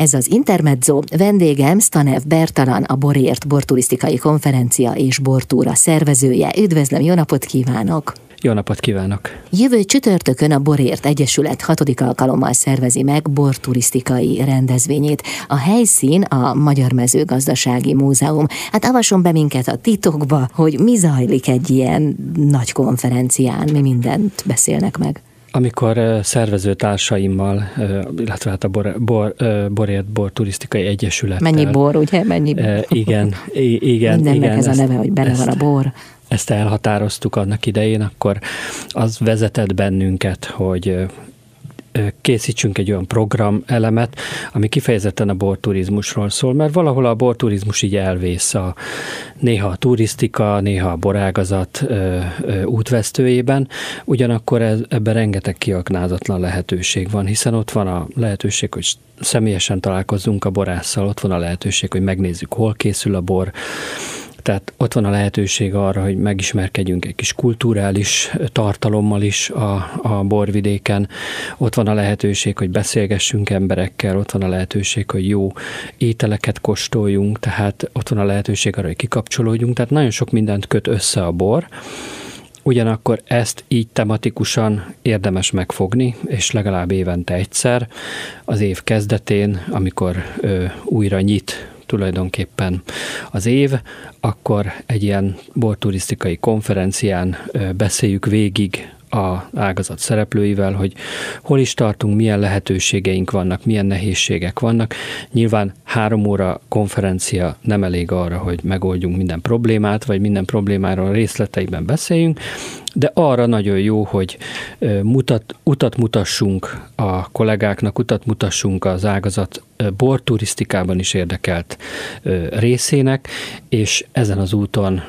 Ez az Intermezzo, vendégem Stanev Bertalan, a Borért Borturisztikai Konferencia és Bortúra szervezője. Üdvözlöm, jó napot kívánok! Jó napot kívánok! Jövő csütörtökön a Borért Egyesület hatodik alkalommal szervezi meg borturisztikai rendezvényét. A helyszín a Magyar Mezőgazdasági Múzeum. Hát avasson be minket a titokba, hogy mi zajlik egy ilyen nagy konferencián, mi mindent beszélnek meg. Amikor szervezőtársaimmal, illetve hát a Bor, Bor, Borért Bor Turisztikai Egyesület. Mennyi bor, ugye? Mennyi bor. Igen, igen. Mindennek igen, ez a neve, hogy benne van a bor ezt elhatároztuk annak idején, akkor az vezetett bennünket, hogy készítsünk egy olyan program elemet, ami kifejezetten a borturizmusról szól, mert valahol a borturizmus így elvész a, néha a turisztika, néha a borágazat ö, ö, útvesztőjében, ugyanakkor ez, ebben rengeteg kiaknázatlan lehetőség van, hiszen ott van a lehetőség, hogy személyesen találkozzunk a borásszal, ott van a lehetőség, hogy megnézzük, hol készül a bor, tehát ott van a lehetőség arra, hogy megismerkedjünk egy kis kulturális tartalommal is a, a borvidéken. Ott van a lehetőség, hogy beszélgessünk emberekkel, ott van a lehetőség, hogy jó ételeket kóstoljunk, tehát ott van a lehetőség arra, hogy kikapcsolódjunk. Tehát nagyon sok mindent köt össze a bor. Ugyanakkor ezt így tematikusan érdemes megfogni, és legalább évente egyszer, az év kezdetén, amikor ö, újra nyit tulajdonképpen az év, akkor egy ilyen borturisztikai konferencián beszéljük végig a ágazat szereplőivel, hogy hol is tartunk, milyen lehetőségeink vannak, milyen nehézségek vannak. Nyilván három óra konferencia nem elég arra, hogy megoldjunk minden problémát, vagy minden problémáról részleteiben beszéljünk, de arra nagyon jó, hogy mutat, utat mutassunk a kollégáknak, utat mutassunk az ágazat borturisztikában is érdekelt részének, és ezen az úton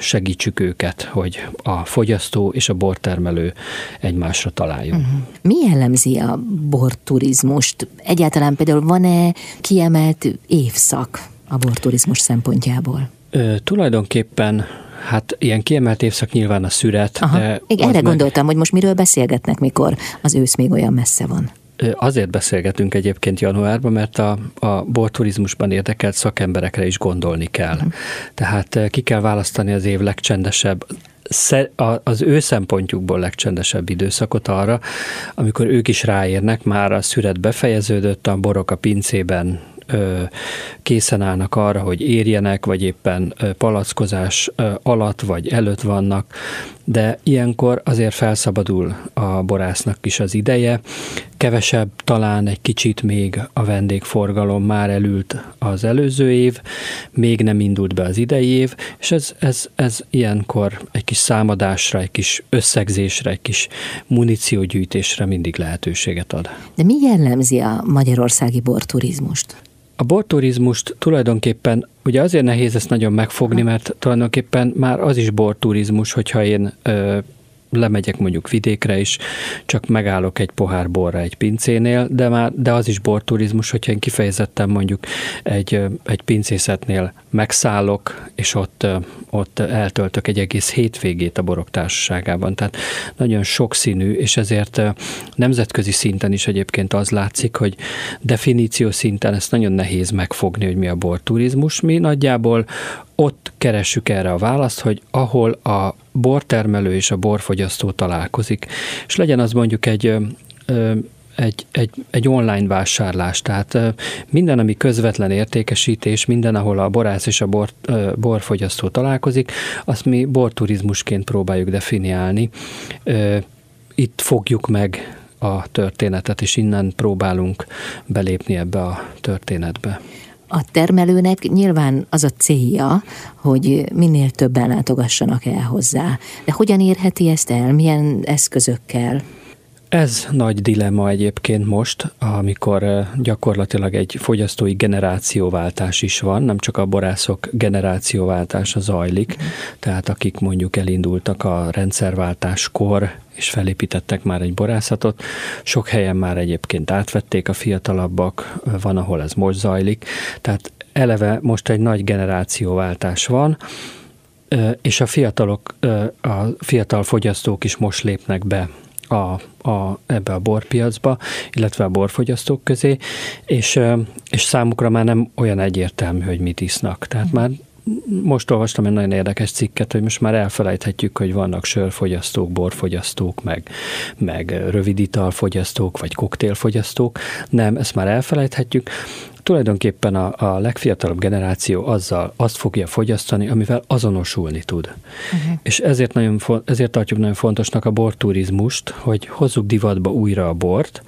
segítsük őket, hogy a fogyasztó és a bortermelő egymásra találjon. Uh-huh. Mi jellemzi a borturizmust? Egyáltalán például van-e kiemelt évszak a borturizmus szempontjából? tulajdonképpen Hát ilyen kiemelt évszak nyilván a szüret. Aha. De Igen, erre meg... gondoltam, hogy most miről beszélgetnek, mikor az ősz még olyan messze van. Azért beszélgetünk egyébként januárban, mert a, a borturizmusban érdekelt szakemberekre is gondolni kell. Uh-huh. Tehát ki kell választani az év legcsendesebb, az ő szempontjukból legcsendesebb időszakot arra, amikor ők is ráérnek, már a szüret befejeződött, a borok a pincében készen állnak arra, hogy érjenek, vagy éppen palackozás alatt, vagy előtt vannak, de ilyenkor azért felszabadul a borásznak is az ideje, kevesebb, talán egy kicsit még a vendégforgalom már elült az előző év, még nem indult be az idei év, és ez, ez, ez ilyenkor egy kis számadásra, egy kis összegzésre, egy kis muníciógyűjtésre mindig lehetőséget ad. De mi jellemzi a magyarországi borturizmust? A borturizmust tulajdonképpen, ugye azért nehéz ezt nagyon megfogni, mert tulajdonképpen már az is borturizmus, hogyha én ö, lemegyek mondjuk vidékre is, csak megállok egy pohár borra egy pincénél, de, már, de az is borturizmus, hogyha én kifejezetten mondjuk egy, egy pincészetnél megszállok, és ott, ott eltöltök egy egész hétvégét a borok társaságában. Tehát nagyon sokszínű, és ezért nemzetközi szinten is egyébként az látszik, hogy definíció szinten ezt nagyon nehéz megfogni, hogy mi a borturizmus. Mi nagyjából ott keressük erre a választ, hogy ahol a bortermelő és a borfogyasztó találkozik, és legyen az mondjuk egy egy, egy, egy online vásárlás, tehát minden, ami közvetlen értékesítés, minden, ahol a borász és a bor, borfogyasztó találkozik, azt mi borturizmusként próbáljuk definiálni. Itt fogjuk meg a történetet, és innen próbálunk belépni ebbe a történetbe. A termelőnek nyilván az a célja, hogy minél többen látogassanak el hozzá. De hogyan érheti ezt el? Milyen eszközökkel? Ez nagy dilemma egyébként most, amikor gyakorlatilag egy fogyasztói generációváltás is van, nem csak a borászok generációváltása zajlik, tehát akik mondjuk elindultak a rendszerváltáskor, és felépítettek már egy borászatot. Sok helyen már egyébként átvették a fiatalabbak, van, ahol ez most zajlik. Tehát eleve most egy nagy generációváltás van, és a fiatalok, a fiatal fogyasztók is most lépnek be a, a, ebbe a borpiacba, illetve a borfogyasztók közé, és, és számukra már nem olyan egyértelmű, hogy mit isznak. Tehát már most olvastam egy nagyon érdekes cikket, hogy most már elfelejthetjük, hogy vannak sörfogyasztók, borfogyasztók, meg, meg röviditalfogyasztók, vagy koktélfogyasztók. Nem, ezt már elfelejthetjük tulajdonképpen a, a legfiatalabb generáció azzal azt fogja fogyasztani, amivel azonosulni tud. Uh-huh. És ezért, nagyon, ezért tartjuk nagyon fontosnak a borturizmust, hogy hozzuk divatba újra a bort,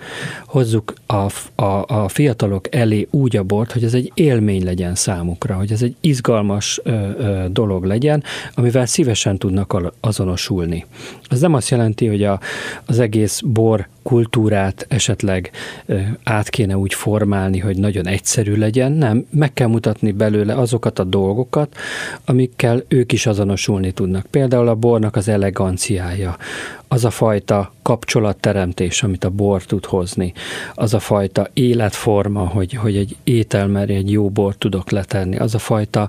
hozzuk a, a, a fiatalok elé úgy a bort, hogy ez egy élmény legyen számukra, hogy ez egy izgalmas ö, ö, dolog legyen, amivel szívesen tudnak azonosulni. Ez nem azt jelenti, hogy a, az egész bor kultúrát esetleg át kéne úgy formálni, hogy nagyon egyszerű legyen, nem, meg kell mutatni belőle azokat a dolgokat, amikkel ők is azonosulni tudnak. Például a bornak az eleganciája, az a fajta kapcsolatteremtés, amit a bor tud hozni, az a fajta életforma, hogy, hogy egy ételmeré egy jó bort tudok letenni, az a fajta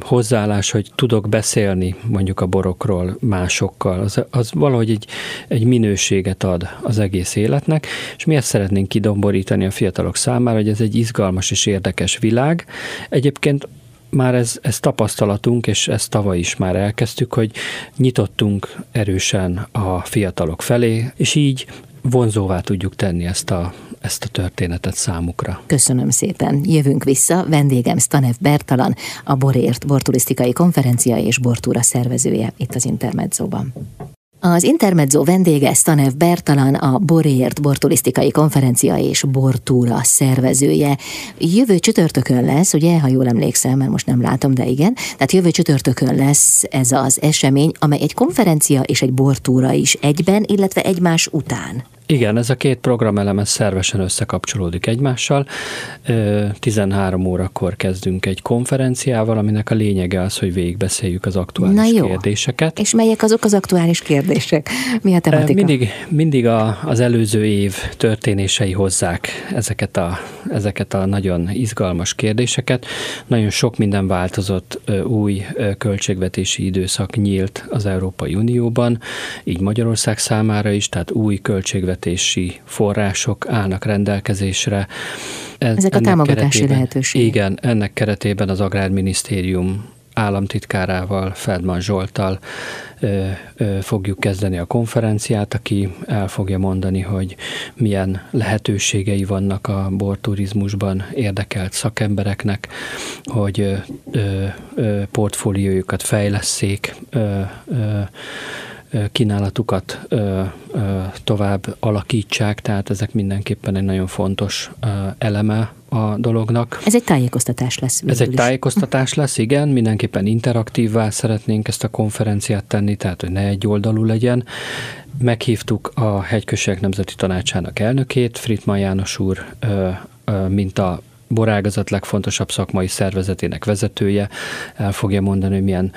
hozzáállás, hogy tudok beszélni mondjuk a borokról másokkal, az, az valahogy egy, egy minőséget ad az egész életnek, és mi ezt szeretnénk kidomborítani a fiatalok számára, hogy ez egy izgalmas és érdekes világ. Egyébként már ez, ez tapasztalatunk, és ezt tavaly is már elkezdtük, hogy nyitottunk erősen a fiatalok felé, és így vonzóvá tudjuk tenni ezt a, ezt a történetet számukra. Köszönöm szépen. Jövünk vissza. Vendégem Stanev Bertalan, a Borért Borturisztikai Konferencia és Bortúra szervezője itt az Intermedzóban. Az Intermezzo vendége Stanev Bertalan, a Borért Borturisztikai Konferencia és Bortúra szervezője. Jövő csütörtökön lesz, ugye, ha jól emlékszem, mert most nem látom, de igen. Tehát jövő csütörtökön lesz ez az esemény, amely egy konferencia és egy bortúra is egyben, illetve egymás után. Igen, ez a két programeleme szervesen összekapcsolódik egymással. 13 órakor kezdünk egy konferenciával, aminek a lényege az, hogy végigbeszéljük az aktuális Na jó. kérdéseket. És melyek azok az aktuális kérdések? Mi a tematika? Mindig, mindig a, az előző év történései hozzák ezeket a, ezeket a nagyon izgalmas kérdéseket. Nagyon sok minden változott, új költségvetési időszak nyílt az Európai Unióban, így Magyarország számára is, tehát új költségvetési költségvetési források állnak rendelkezésre. Ez, Ezek a támogatási lehetőségek. Igen, ennek keretében az Agrárminisztérium államtitkárával, Feldman Zsoltal ö, ö, fogjuk kezdeni a konferenciát, aki el fogja mondani, hogy milyen lehetőségei vannak a borturizmusban érdekelt szakembereknek, hogy ö, ö, portfóliójukat fejleszék, ö, ö, kínálatukat tovább alakítsák, tehát ezek mindenképpen egy nagyon fontos eleme a dolognak. Ez egy tájékoztatás lesz. Ez egy tájékoztatás lesz, igen, mindenképpen interaktívvá szeretnénk ezt a konferenciát tenni, tehát hogy ne egy oldalú legyen. Meghívtuk a Hegyközségek Nemzeti Tanácsának elnökét, Fritman János úr, mint a borágazat legfontosabb szakmai szervezetének vezetője el fogja mondani, hogy milyen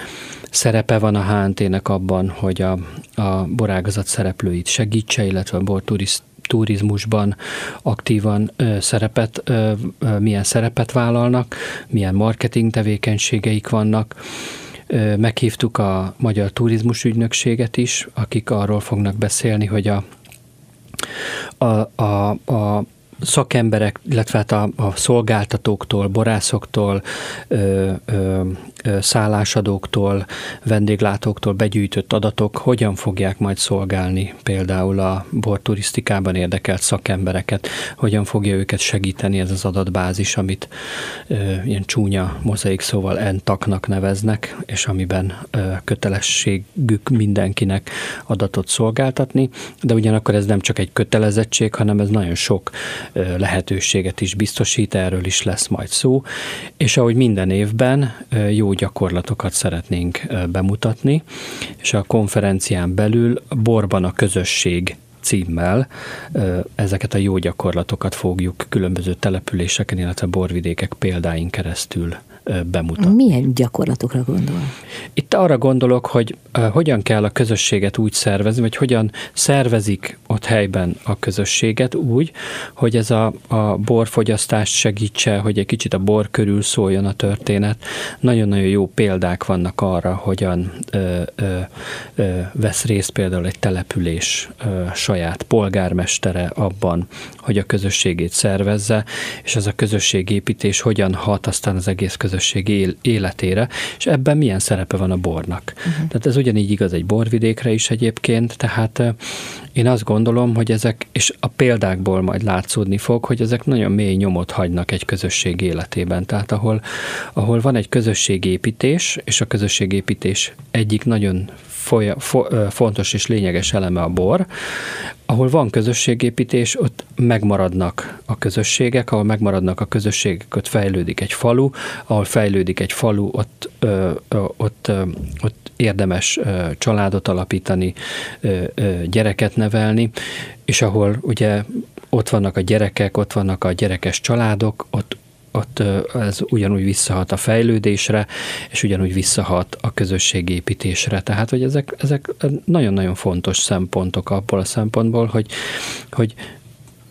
szerepe van a HNT-nek abban, hogy a, a borágazat szereplőit segítse, illetve a borturiszt turizmusban aktívan ö, szerepet, ö, ö, milyen szerepet vállalnak, milyen marketing tevékenységeik vannak. Ö, meghívtuk a Magyar Turizmus Ügynökséget is, akik arról fognak beszélni, hogy a, a, a, a szakemberek, illetve hát a, a szolgáltatóktól, borászoktól, ö, ö, szállásadóktól, vendéglátóktól begyűjtött adatok hogyan fogják majd szolgálni például a borturisztikában érdekelt szakembereket, hogyan fogja őket segíteni ez az adatbázis, amit ö, ilyen csúnya mozaik szóval entaknak neveznek, és amiben ö, kötelességük mindenkinek adatot szolgáltatni, de ugyanakkor ez nem csak egy kötelezettség, hanem ez nagyon sok lehetőséget is biztosít, erről is lesz majd szó, és ahogy minden évben jó gyakorlatokat szeretnénk bemutatni, és a konferencián belül Borban a közösség címmel ezeket a jó gyakorlatokat fogjuk különböző településeken, illetve borvidékek példáin keresztül bemutatni. Milyen gyakorlatokra gondol? Itt arra gondolok, hogy hogyan kell a közösséget úgy szervezni, vagy hogyan szervezik ott helyben a közösséget úgy, hogy ez a, a borfogyasztást segítse, hogy egy kicsit a bor körül szóljon a történet. Nagyon-nagyon jó példák vannak arra, hogyan ö, ö, ö, vesz részt például egy település ö, saját polgármestere abban, hogy a közösségét szervezze, és ez a közösségépítés hogyan hat aztán az egész közösség életére, és ebben milyen szerepe van a bornak. Uh-huh. Tehát ez ugyanígy igaz egy borvidékre is egyébként, tehát én azt gondolom, hogy ezek, és a példákból majd látszódni fog, hogy ezek nagyon mély nyomot hagynak egy közösség életében. Tehát ahol, ahol van egy közösségépítés, és a közösségépítés egyik nagyon folya, fo, fontos és lényeges eleme a bor, ahol van közösségépítés, ott megmaradnak a közösségek, ahol megmaradnak a közösségek, ott fejlődik egy falu, ahol fejlődik egy falu, ott, ö, ö, ott, ö, ott érdemes családot alapítani, gyereket nevelni, és ahol ugye ott vannak a gyerekek, ott vannak a gyerekes családok, ott ott ez ugyanúgy visszahat a fejlődésre, és ugyanúgy visszahat a közösségépítésre. Tehát, hogy ezek, ezek nagyon-nagyon fontos szempontok abból a szempontból, hogy, hogy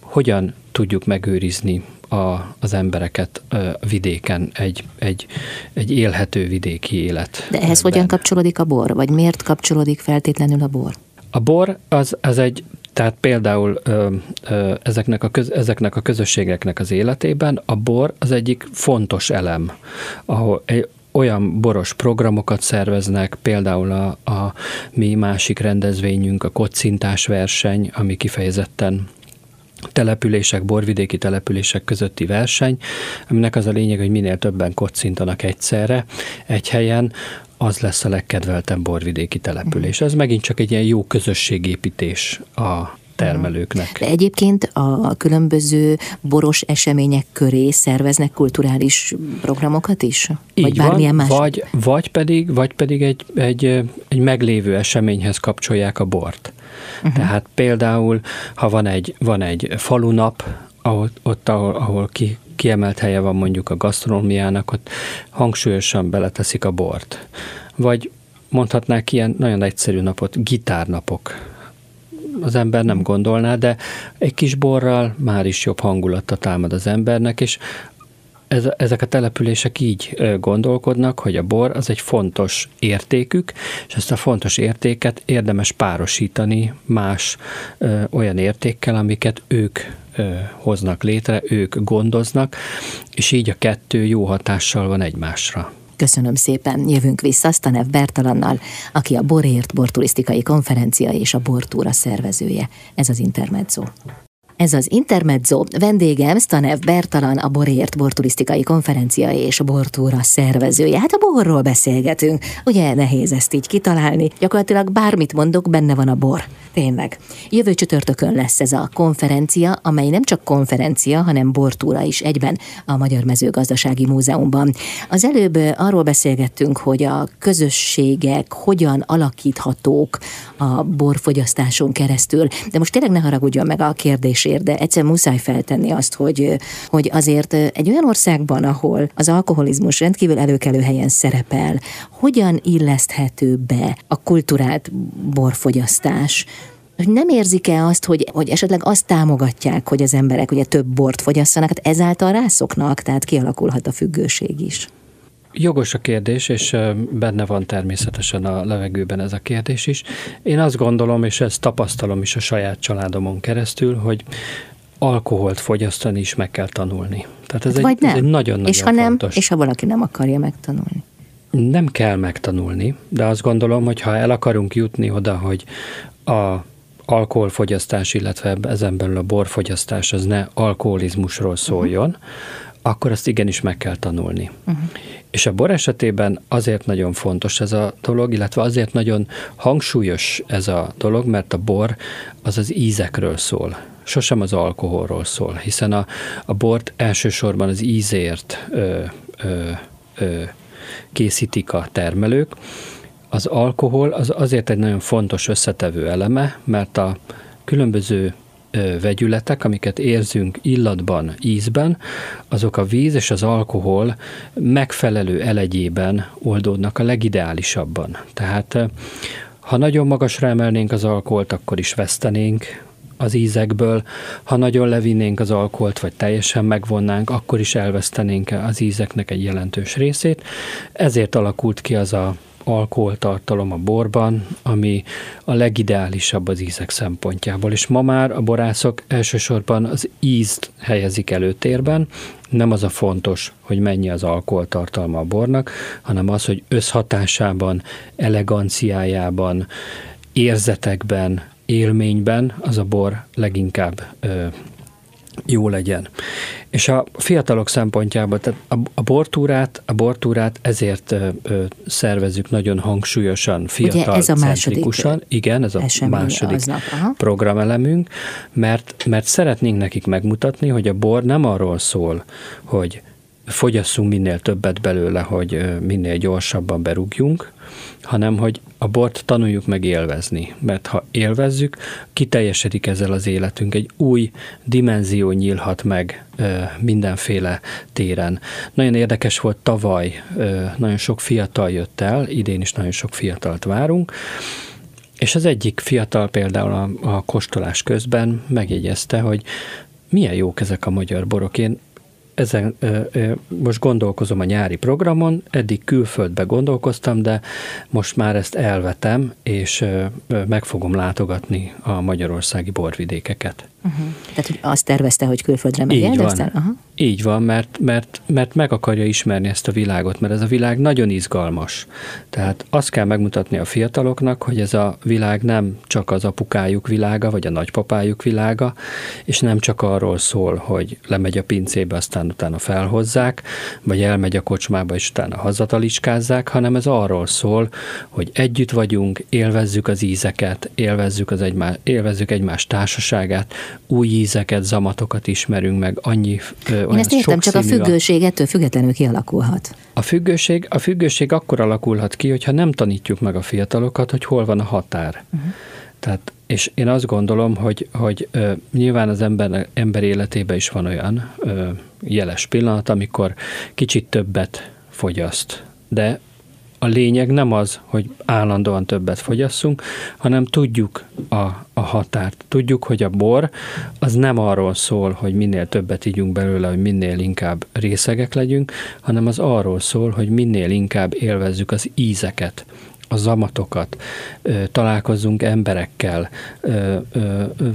hogyan tudjuk megőrizni a, az embereket a vidéken egy, egy, egy élhető vidéki élet. De ehhez hogyan kapcsolódik a bor? Vagy miért kapcsolódik feltétlenül a bor? A bor az, az egy tehát például ö, ö, ezeknek, a köz, ezeknek a közösségeknek az életében a bor az egyik fontos elem, ahol egy, olyan boros programokat szerveznek, például a, a mi másik rendezvényünk, a kocintás verseny, ami kifejezetten települések, borvidéki települések közötti verseny, aminek az a lényeg, hogy minél többen kocintanak egyszerre egy helyen, az lesz a legkedveltebb borvidéki település. Ez megint csak egy ilyen jó közösségépítés a termelőknek. De egyébként a különböző boros események köré szerveznek kulturális programokat is? Így vagy bármilyen van, más? Vagy, vagy pedig, vagy pedig egy, egy, egy meglévő eseményhez kapcsolják a bort. Uh-huh. Tehát például, ha van egy, van egy falunap, ahol, ott, ahol, ahol ki, kiemelt helye van mondjuk a gasztronómiának, ott hangsúlyosan beleteszik a bort. Vagy mondhatnák ilyen nagyon egyszerű napot, gitárnapok. Az ember nem gondolná, de egy kis borral már is jobb hangulata támad az embernek, és ez, ezek a települések így gondolkodnak, hogy a bor az egy fontos értékük, és ezt a fontos értéket érdemes párosítani más ö, olyan értékkel, amiket ők ö, hoznak létre, ők gondoznak, és így a kettő jó hatással van egymásra. Köszönöm szépen. Jövünk vissza Stanev Bertalannal, aki a Borért Borturisztikai Konferencia és a Bortúra szervezője. Ez az Intermezzo. Ez az Intermezzo. Vendégem Stanev Bertalan, a Borért Borturisztikai Konferencia és Bortúra szervezője. Hát a borról beszélgetünk. Ugye nehéz ezt így kitalálni. Gyakorlatilag bármit mondok, benne van a bor. Tényleg. Jövő csütörtökön lesz ez a konferencia, amely nem csak konferencia, hanem bortúra is egyben a Magyar Mezőgazdasági Múzeumban. Az előbb arról beszélgettünk, hogy a közösségek hogyan alakíthatók a borfogyasztáson keresztül. De most tényleg ne haragudjon meg a kérdésért, de egyszer muszáj feltenni azt, hogy, hogy azért egy olyan országban, ahol az alkoholizmus rendkívül előkelő helyen szerepel, hogyan illeszthető be a kulturált borfogyasztás hogy nem érzik-e azt, hogy, hogy esetleg azt támogatják, hogy az emberek ugye több bort fogyasszanak, hát ezáltal rászoknak, tehát kialakulhat a függőség is. Jogos a kérdés, és benne van természetesen a levegőben ez a kérdés is. Én azt gondolom, és ezt tapasztalom is a saját családomon keresztül, hogy alkoholt fogyasztani is meg kell tanulni. Tehát ez, Vagy egy, ez egy nagyon-nagyon és ha fontos. Nem, és ha valaki nem akarja megtanulni? Nem kell megtanulni, de azt gondolom, hogy ha el akarunk jutni oda, hogy a alkoholfogyasztás, illetve ezen belül a borfogyasztás az ne alkoholizmusról szóljon, uh-huh. akkor azt igenis meg kell tanulni. Uh-huh. És a bor esetében azért nagyon fontos ez a dolog, illetve azért nagyon hangsúlyos ez a dolog, mert a bor az az ízekről szól. Sosem az alkoholról szól, hiszen a, a bort elsősorban az ízért ö, ö, ö, készítik a termelők. Az alkohol az azért egy nagyon fontos összetevő eleme, mert a különböző vegyületek, amiket érzünk illatban, ízben, azok a víz és az alkohol megfelelő elegyében oldódnak a legideálisabban. Tehát ha nagyon magasra emelnénk az alkoholt, akkor is vesztenénk az ízekből. Ha nagyon levinnénk az alkoholt, vagy teljesen megvonnánk, akkor is elvesztenénk az ízeknek egy jelentős részét. Ezért alakult ki az a alkoholtartalom a borban, ami a legideálisabb az ízek szempontjából. És ma már a borászok elsősorban az ízt helyezik előtérben, nem az a fontos, hogy mennyi az alkoholtartalma a bornak, hanem az, hogy összhatásában, eleganciájában, érzetekben, élményben az a bor leginkább ö, jó legyen. És a fiatalok szempontjából, tehát a, a bortúrát, a bortúrát ezért ö, ö, szervezzük nagyon hangsúlyosan, fiatal Ugye ez a második Igen, ez a második aznap, programelemünk, mert, mert szeretnénk nekik megmutatni, hogy a bor nem arról szól, hogy fogyasszunk minél többet belőle, hogy minél gyorsabban berúgjunk, hanem hogy a bort tanuljuk meg élvezni, mert ha élvezzük, kiteljesedik ezzel az életünk, egy új dimenzió nyílhat meg mindenféle téren. Nagyon érdekes volt tavaly, nagyon sok fiatal jött el, idén is nagyon sok fiatalt várunk, és az egyik fiatal például a, a kóstolás közben megjegyezte, hogy milyen jók ezek a magyar borok. Én ezen most gondolkozom a nyári programon, eddig külföldbe gondolkoztam, de most már ezt elvetem, és meg fogom látogatni a magyarországi borvidékeket. Uh-huh. Tehát hogy azt tervezte, hogy külföldre megy Így van. Uh-huh. Így van, mert, mert, mert meg akarja ismerni ezt a világot, mert ez a világ nagyon izgalmas. Tehát azt kell megmutatni a fiataloknak, hogy ez a világ nem csak az apukájuk világa, vagy a nagypapájuk világa, és nem csak arról szól, hogy lemegy a pincébe, aztán utána felhozzák, vagy elmegy a kocsmába, és utána hazatalicskázzák, hanem ez arról szól, hogy együtt vagyunk, élvezzük az ízeket, élvezzük, az egymás, élvezzük egymás társaságát, új ízeket, zamatokat ismerünk meg, annyi Én ezt értem, csak a függőség ettől függetlenül kialakulhat. A függőség, a függőség akkor alakulhat ki, hogyha nem tanítjuk meg a fiatalokat, hogy hol van a határ. Uh-huh. Tehát, és én azt gondolom, hogy, hogy ö, nyilván az ember, ember életében is van olyan ö, jeles pillanat, amikor kicsit többet fogyaszt, de a lényeg nem az, hogy állandóan többet fogyasszunk, hanem tudjuk a, a határt. Tudjuk, hogy a bor az nem arról szól, hogy minél többet ígyunk belőle, hogy minél inkább részegek legyünk, hanem az arról szól, hogy minél inkább élvezzük az ízeket, a zamatokat, találkozzunk emberekkel,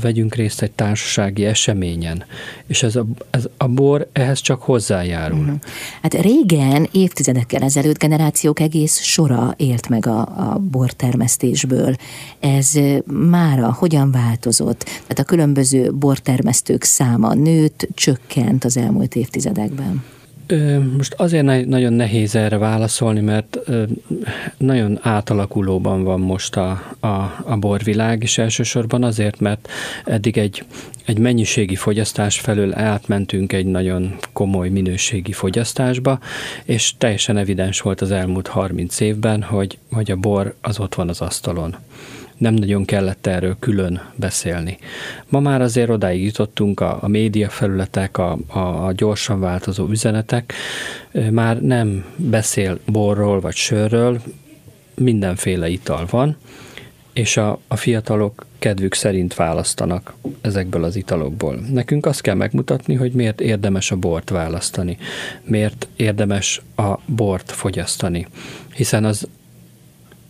vegyünk részt egy társasági eseményen, és ez a, ez a bor ehhez csak hozzájárul. Uh-huh. Hát régen, évtizedekkel ezelőtt generációk egész sora élt meg a, a bortermesztésből. Ez mára hogyan változott? Tehát a különböző bortermesztők száma nőtt, csökkent az elmúlt évtizedekben? Most azért nagyon nehéz erre válaszolni, mert nagyon átalakulóban van most a, a, a borvilág, és elsősorban azért, mert eddig egy, egy mennyiségi fogyasztás felől átmentünk egy nagyon komoly minőségi fogyasztásba, és teljesen evidens volt az elmúlt 30 évben, hogy, hogy a bor az ott van az asztalon nem nagyon kellett erről külön beszélni. Ma már azért odáig jutottunk, a, a média felületek, a, a, a gyorsan változó üzenetek már nem beszél borról vagy sörről, mindenféle ital van, és a, a fiatalok kedvük szerint választanak ezekből az italokból. Nekünk azt kell megmutatni, hogy miért érdemes a bort választani, miért érdemes a bort fogyasztani, hiszen az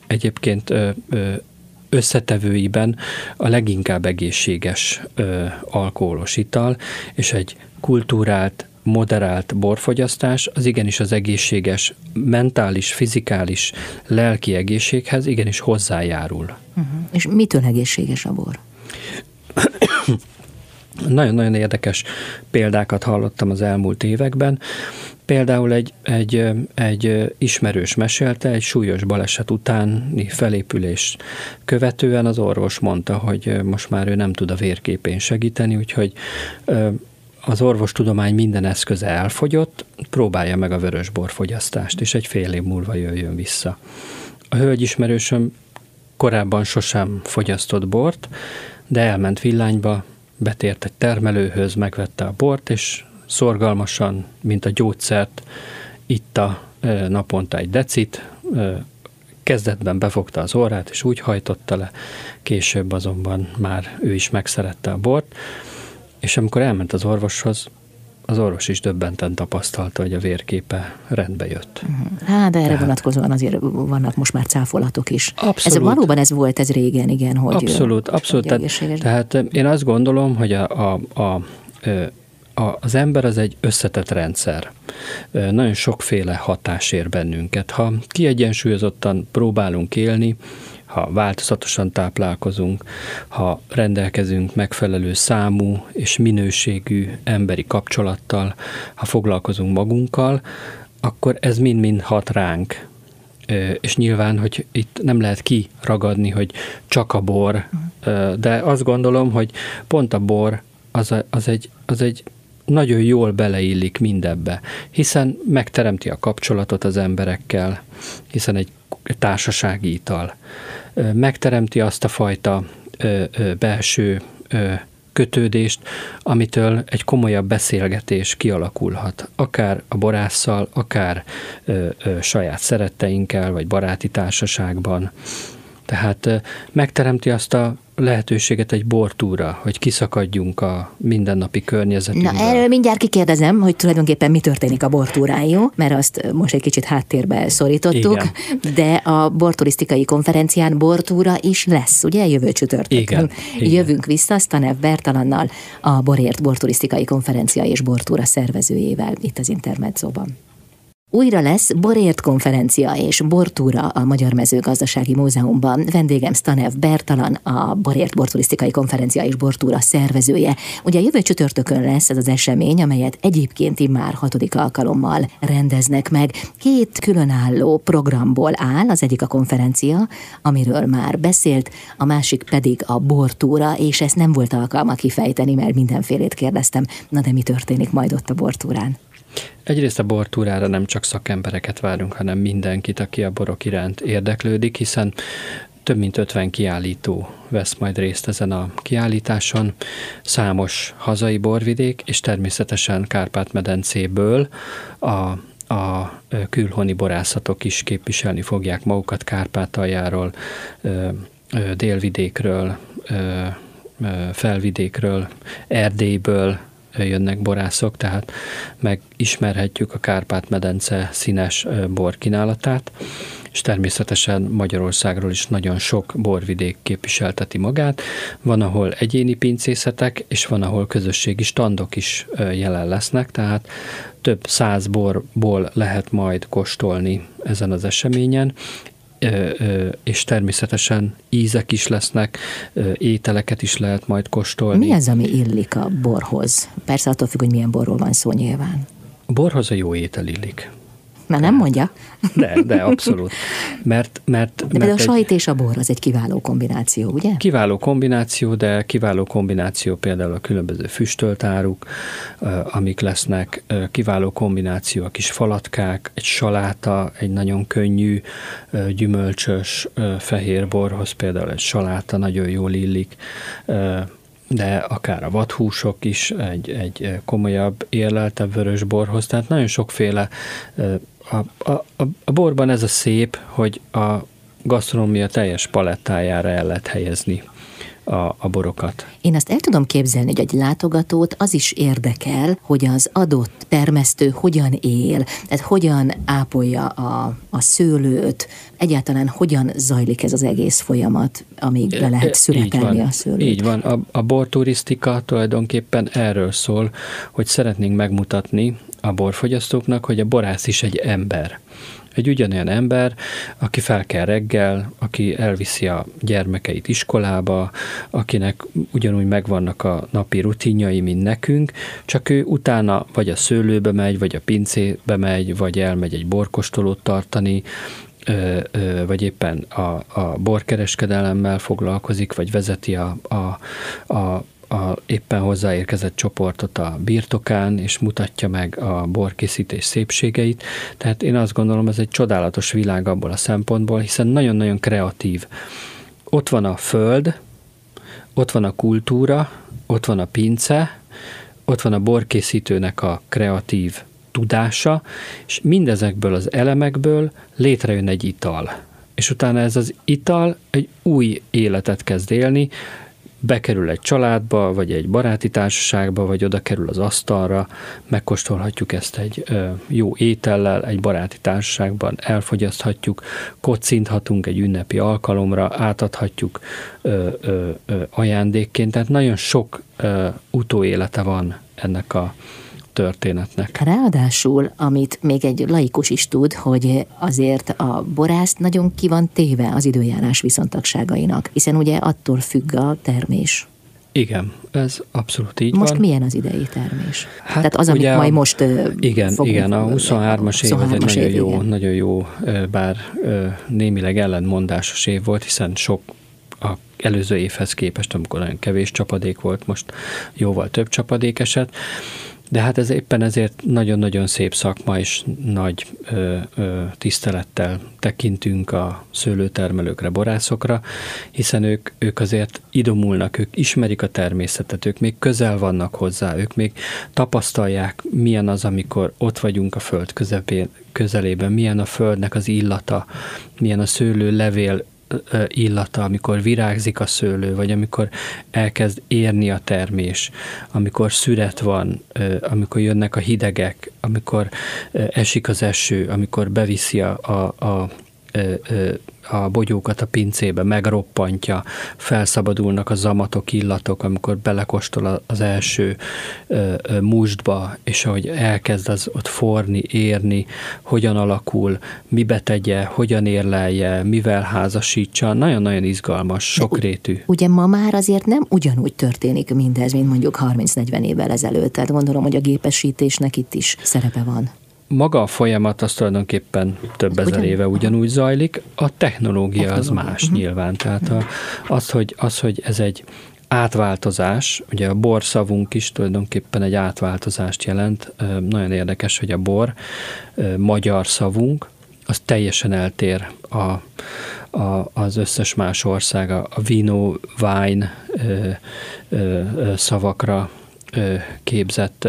egyébként ö, ö, összetevőiben a leginkább egészséges ö, alkoholos ital, és egy kultúrált, moderált borfogyasztás az igenis az egészséges mentális, fizikális, lelki egészséghez igenis hozzájárul. Uh-huh. És mitől egészséges a bor? Nagyon-nagyon érdekes példákat hallottam az elmúlt években. Például egy, egy, egy ismerős mesélte, egy súlyos baleset utáni felépülés követően az orvos mondta, hogy most már ő nem tud a vérképén segíteni, úgyhogy az orvostudomány minden eszköze elfogyott, próbálja meg a vörösbor fogyasztást, és egy fél év múlva jöjjön vissza. A hölgy ismerősöm korábban sosem fogyasztott bort, de elment villányba, betért egy termelőhöz, megvette a bort, és szorgalmasan, mint a gyógyszert, itta naponta egy decit, kezdetben befogta az orrát, és úgy hajtotta le, később azonban már ő is megszerette a bort, és amikor elment az orvoshoz, az orvos is döbbenten tapasztalta, hogy a vérképe rendbe jött. Hát, de erre Tehát... vonatkozóan azért vannak most már cáfolatok is. Abszolút. Ez valóban ez volt, ez régen, igen, hogy... Abszolút, abszolút. Tehát, tehát én azt gondolom, hogy a, a, a, a, az ember az egy összetett rendszer. Nagyon sokféle hatás ér bennünket. Ha kiegyensúlyozottan próbálunk élni, ha változatosan táplálkozunk, ha rendelkezünk megfelelő számú és minőségű emberi kapcsolattal, ha foglalkozunk magunkkal, akkor ez mind-mind hat ránk. És nyilván, hogy itt nem lehet kiragadni, hogy csak a bor, de azt gondolom, hogy pont a bor az, a, az, egy, az egy nagyon jól beleillik mindebbe, hiszen megteremti a kapcsolatot az emberekkel, hiszen egy társasági ital. Megteremti azt a fajta belső kötődést, amitől egy komolyabb beszélgetés kialakulhat. Akár a borásszal, akár ö, ö, saját szeretteinkkel, vagy baráti társaságban. Tehát megteremti azt a lehetőséget egy bortúra, hogy kiszakadjunk a mindennapi környezetünkből. Na erről mindjárt kikérdezem, hogy tulajdonképpen mi történik a bortúrán, jó? Mert azt most egy kicsit háttérbe szorítottuk, Igen. de a borturisztikai konferencián bortúra is lesz, ugye, jövő csütörtökön. Igen. Igen. Jövünk vissza Stanev Bertalannal, a Borért Borturisztikai Konferencia és Bortúra szervezőjével itt az Intermedzóban. Újra lesz Borért konferencia és bortúra a Magyar Mezőgazdasági Múzeumban. Vendégem Stanev Bertalan, a Borért Borturisztikai Konferencia és Bortúra szervezője. Ugye jövő csütörtökön lesz ez az esemény, amelyet egyébként már hatodik alkalommal rendeznek meg. Két különálló programból áll, az egyik a konferencia, amiről már beszélt, a másik pedig a bortúra, és ezt nem volt alkalma kifejteni, mert mindenfélét kérdeztem. Na de mi történik majd ott a bortúrán? Egyrészt a bortúrára nem csak szakembereket várunk, hanem mindenkit, aki a borok iránt érdeklődik, hiszen több mint 50 kiállító vesz majd részt ezen a kiállításon, számos hazai borvidék, és természetesen Kárpát-medencéből a, a külhoni borászatok is képviselni fogják magukat Kárpátaljáról, délvidékről, felvidékről, Erdélyből, jönnek borászok, tehát megismerhetjük a Kárpát-medence színes borkínálatát, és természetesen Magyarországról is nagyon sok borvidék képviselteti magát. Van, ahol egyéni pincészetek, és van, ahol közösségi standok is jelen lesznek, tehát több száz borból lehet majd kóstolni ezen az eseményen, és természetesen ízek is lesznek, ételeket is lehet majd kóstolni. Mi az, ami illik a borhoz? Persze attól függ, hogy milyen borról van szó nyilván. A borhoz a jó étel illik. Na nem mondja? De, de abszolút. Mert, mert, de mert a sajt és a bor az egy kiváló kombináció, ugye? Kiváló kombináció, de kiváló kombináció például a különböző füstöltáruk, amik lesznek, kiváló kombináció a kis falatkák, egy saláta, egy nagyon könnyű, gyümölcsös fehér borhoz például egy saláta nagyon jól illik, de akár a vadhúsok is egy, egy komolyabb, érleltebb vörös borhoz, tehát nagyon sokféle a, a, a borban ez a szép, hogy a gasztronómia teljes palettájára el lehet helyezni a, a borokat. Én azt el tudom képzelni, hogy egy látogatót az is érdekel, hogy az adott termesztő hogyan él, tehát hogyan ápolja a, a szőlőt, egyáltalán hogyan zajlik ez az egész folyamat, amíg le lehet születelni a szőlőt. Így van. A, a borturisztika tulajdonképpen erről szól, hogy szeretnénk megmutatni a borfogyasztóknak, hogy a borász is egy ember. Egy ugyanolyan ember, aki fel kell reggel, aki elviszi a gyermekeit iskolába, akinek ugyanúgy megvannak a napi rutinjai, mint nekünk, csak ő utána vagy a szőlőbe megy, vagy a pincébe megy, vagy elmegy egy borkostolót tartani, vagy éppen a, a borkereskedelemmel foglalkozik, vagy vezeti a, a, a a éppen hozzáérkezett csoportot a birtokán, és mutatja meg a borkészítés szépségeit. Tehát én azt gondolom, ez egy csodálatos világ abból a szempontból, hiszen nagyon-nagyon kreatív. Ott van a föld, ott van a kultúra, ott van a pince, ott van a borkészítőnek a kreatív tudása, és mindezekből az elemekből létrejön egy ital. És utána ez az ital egy új életet kezd élni, bekerül egy családba, vagy egy baráti társaságba, vagy oda kerül az asztalra, megkóstolhatjuk ezt egy jó étellel, egy baráti társaságban, elfogyaszthatjuk, kocinthatunk egy ünnepi alkalomra, átadhatjuk ajándékként, tehát nagyon sok utóélete van ennek a történetnek. Ráadásul, amit még egy laikus is tud, hogy azért a borász nagyon ki van téve az időjárás viszontagságainak, hiszen ugye attól függ a termés. Igen, ez abszolút így most van. milyen az idei termés? Hát Tehát az, amit majd most Igen, igen, a 23-as év az egy nagyon év, jó, igen. nagyon jó, bár némileg ellentmondásos év volt, hiszen sok a előző évhez képest, amikor nagyon kevés csapadék volt, most jóval több csapadék esett. De hát ez éppen ezért nagyon-nagyon szép szakma, és nagy ö, ö, tisztelettel tekintünk a szőlőtermelőkre, borászokra, hiszen ők, ők azért idomulnak, ők ismerik a természetet, ők még közel vannak hozzá, ők még tapasztalják, milyen az, amikor ott vagyunk a föld közepén, közelében, milyen a földnek az illata, milyen a szőlő levél illata, amikor virágzik a szőlő, vagy amikor elkezd érni a termés, amikor szüret van, amikor jönnek a hidegek, amikor esik az eső, amikor beviszi a, a, a a bogyókat a pincébe, megroppantja, felszabadulnak a zamatok, illatok, amikor belekostol az első mústba, és ahogy elkezd az ott forni, érni, hogyan alakul, mibe tegye, hogyan érlelje, mivel házasítsa, nagyon-nagyon izgalmas, sokrétű. Ugye ma már azért nem ugyanúgy történik mindez, mint mondjuk 30-40 évvel ezelőtt, tehát gondolom, hogy a gépesítésnek itt is szerepe van maga a folyamat az tulajdonképpen több ezer éve ugyanúgy zajlik, a technológia, az más uh-huh. nyilván. Tehát a, az, hogy, az, hogy ez egy átváltozás, ugye a borszavunk is tulajdonképpen egy átváltozást jelent. Nagyon érdekes, hogy a bor magyar szavunk, az teljesen eltér a, a, az összes más ország, a, a vino, wine ö, ö, szavakra képzett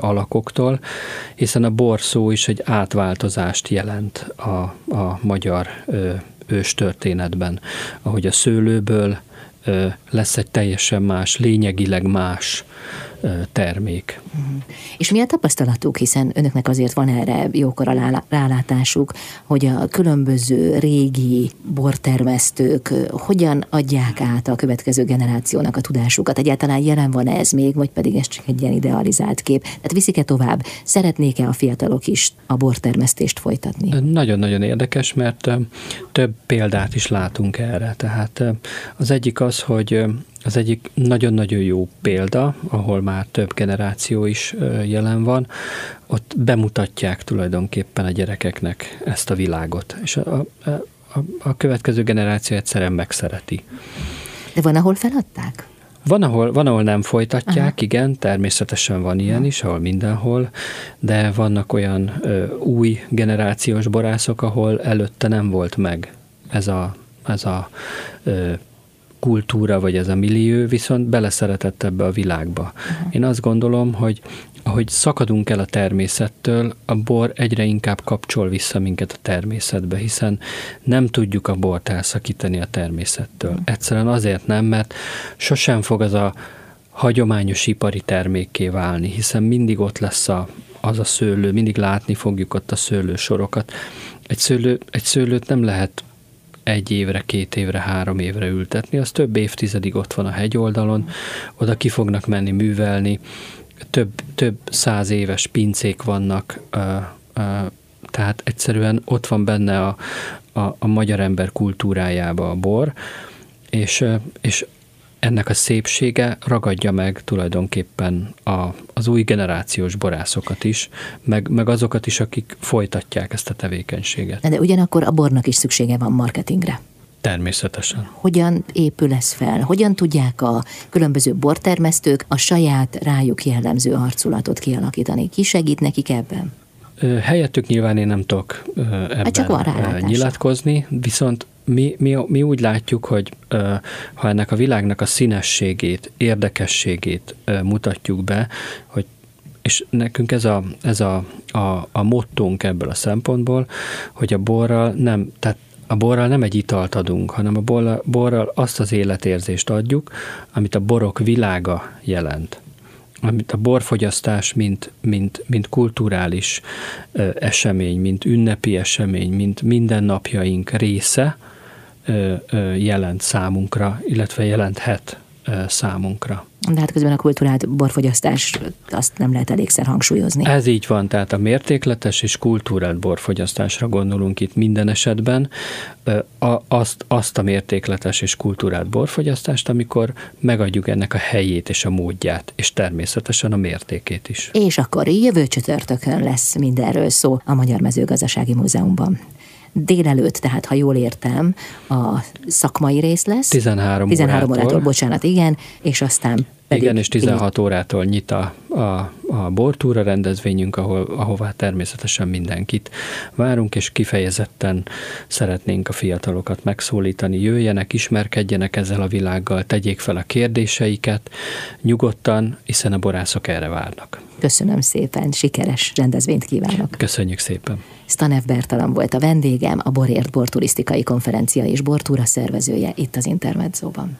alakoktól, hiszen a borszó is egy átváltozást jelent a, a magyar őstörténetben, ahogy a szőlőből lesz egy teljesen más, lényegileg más termék. Mhm. És mi a tapasztalatuk, hiszen önöknek azért van erre jókor a rálátásuk, hogy a különböző régi bortermesztők hogyan adják át a következő generációnak a tudásukat? Egyáltalán jelen van ez még, vagy pedig ez csak egy ilyen idealizált kép? Tehát viszik-e tovább? Szeretnék-e a fiatalok is a bortermesztést folytatni? Nagyon-nagyon érdekes, mert több példát is látunk erre. Tehát az egyik az, hogy az egyik nagyon-nagyon jó példa, ahol már több generáció is jelen van, ott bemutatják tulajdonképpen a gyerekeknek ezt a világot, és a, a, a, a következő generáció egyszerűen megszereti. De van, ahol feladták? Van ahol, van, ahol nem folytatják, Aha. igen, természetesen van ilyen is, ahol mindenhol, de vannak olyan ö, új generációs borászok, ahol előtte nem volt meg ez a, ez a ö, kultúra, vagy ez a millió, viszont beleszeretett ebbe a világba. Uh-huh. Én azt gondolom, hogy ahogy szakadunk el a természettől, a bor egyre inkább kapcsol vissza minket a természetbe, hiszen nem tudjuk a bort elszakítani a természettől. Uh-huh. Egyszerűen azért nem, mert sosem fog az a hagyományos ipari termékké válni, hiszen mindig ott lesz a, az a szőlő, mindig látni fogjuk ott a szőlősorokat. Egy, szőlő, egy szőlőt nem lehet egy évre, két évre, három évre ültetni, az több évtizedig ott van a hegyoldalon, oda ki fognak menni művelni, több, több száz éves pincék vannak, tehát egyszerűen ott van benne a, a, a magyar ember kultúrájába a bor, és, és ennek a szépsége ragadja meg tulajdonképpen a, az új generációs borászokat is, meg, meg azokat is, akik folytatják ezt a tevékenységet. De ugyanakkor a bornak is szüksége van marketingre. Természetesen. Hogyan épül ez fel? Hogyan tudják a különböző bortermesztők a saját rájuk jellemző arculatot kialakítani? Ki segít nekik ebben? Helyettük nyilván én nem tudok ebben hát csak van nyilatkozni, viszont mi, mi, mi úgy látjuk, hogy ha ennek a világnak a színességét, érdekességét mutatjuk be, hogy és nekünk ez a, ez a, a, a mottónk ebből a szempontból, hogy a borral nem, tehát a borral nem egy italt adunk, hanem a borral, borral azt az életérzést adjuk, amit a borok világa jelent. Amit a borfogyasztás, mint, mint, mint kulturális esemény, mint ünnepi esemény, mint mindennapjaink része jelent számunkra, illetve jelenthet számunkra. De hát közben a kultúrált borfogyasztás azt nem lehet elégszer hangsúlyozni. Ez így van, tehát a mértékletes és kultúrált borfogyasztásra gondolunk itt minden esetben. Azt, azt a mértékletes és kultúrált borfogyasztást, amikor megadjuk ennek a helyét és a módját, és természetesen a mértékét is. És akkor jövő csütörtökön lesz mindenről szó a Magyar Mezőgazdasági Múzeumban délelőtt, tehát ha jól értem, a szakmai rész lesz. 13, 13 órától. órától, bocsánat, igen, és aztán pedig Igen, és 16 órától nyit a, a, a bortúra rendezvényünk, ahol, ahová természetesen mindenkit várunk, és kifejezetten szeretnénk a fiatalokat megszólítani. Jöjjenek, ismerkedjenek ezzel a világgal, tegyék fel a kérdéseiket nyugodtan, hiszen a borászok erre várnak. Köszönöm szépen, sikeres rendezvényt kívánok. Köszönjük szépen. Stanev Bertalan volt a vendégem, a Borért Borturisztikai Konferencia és Bortúra szervezője itt az Intermedzóban.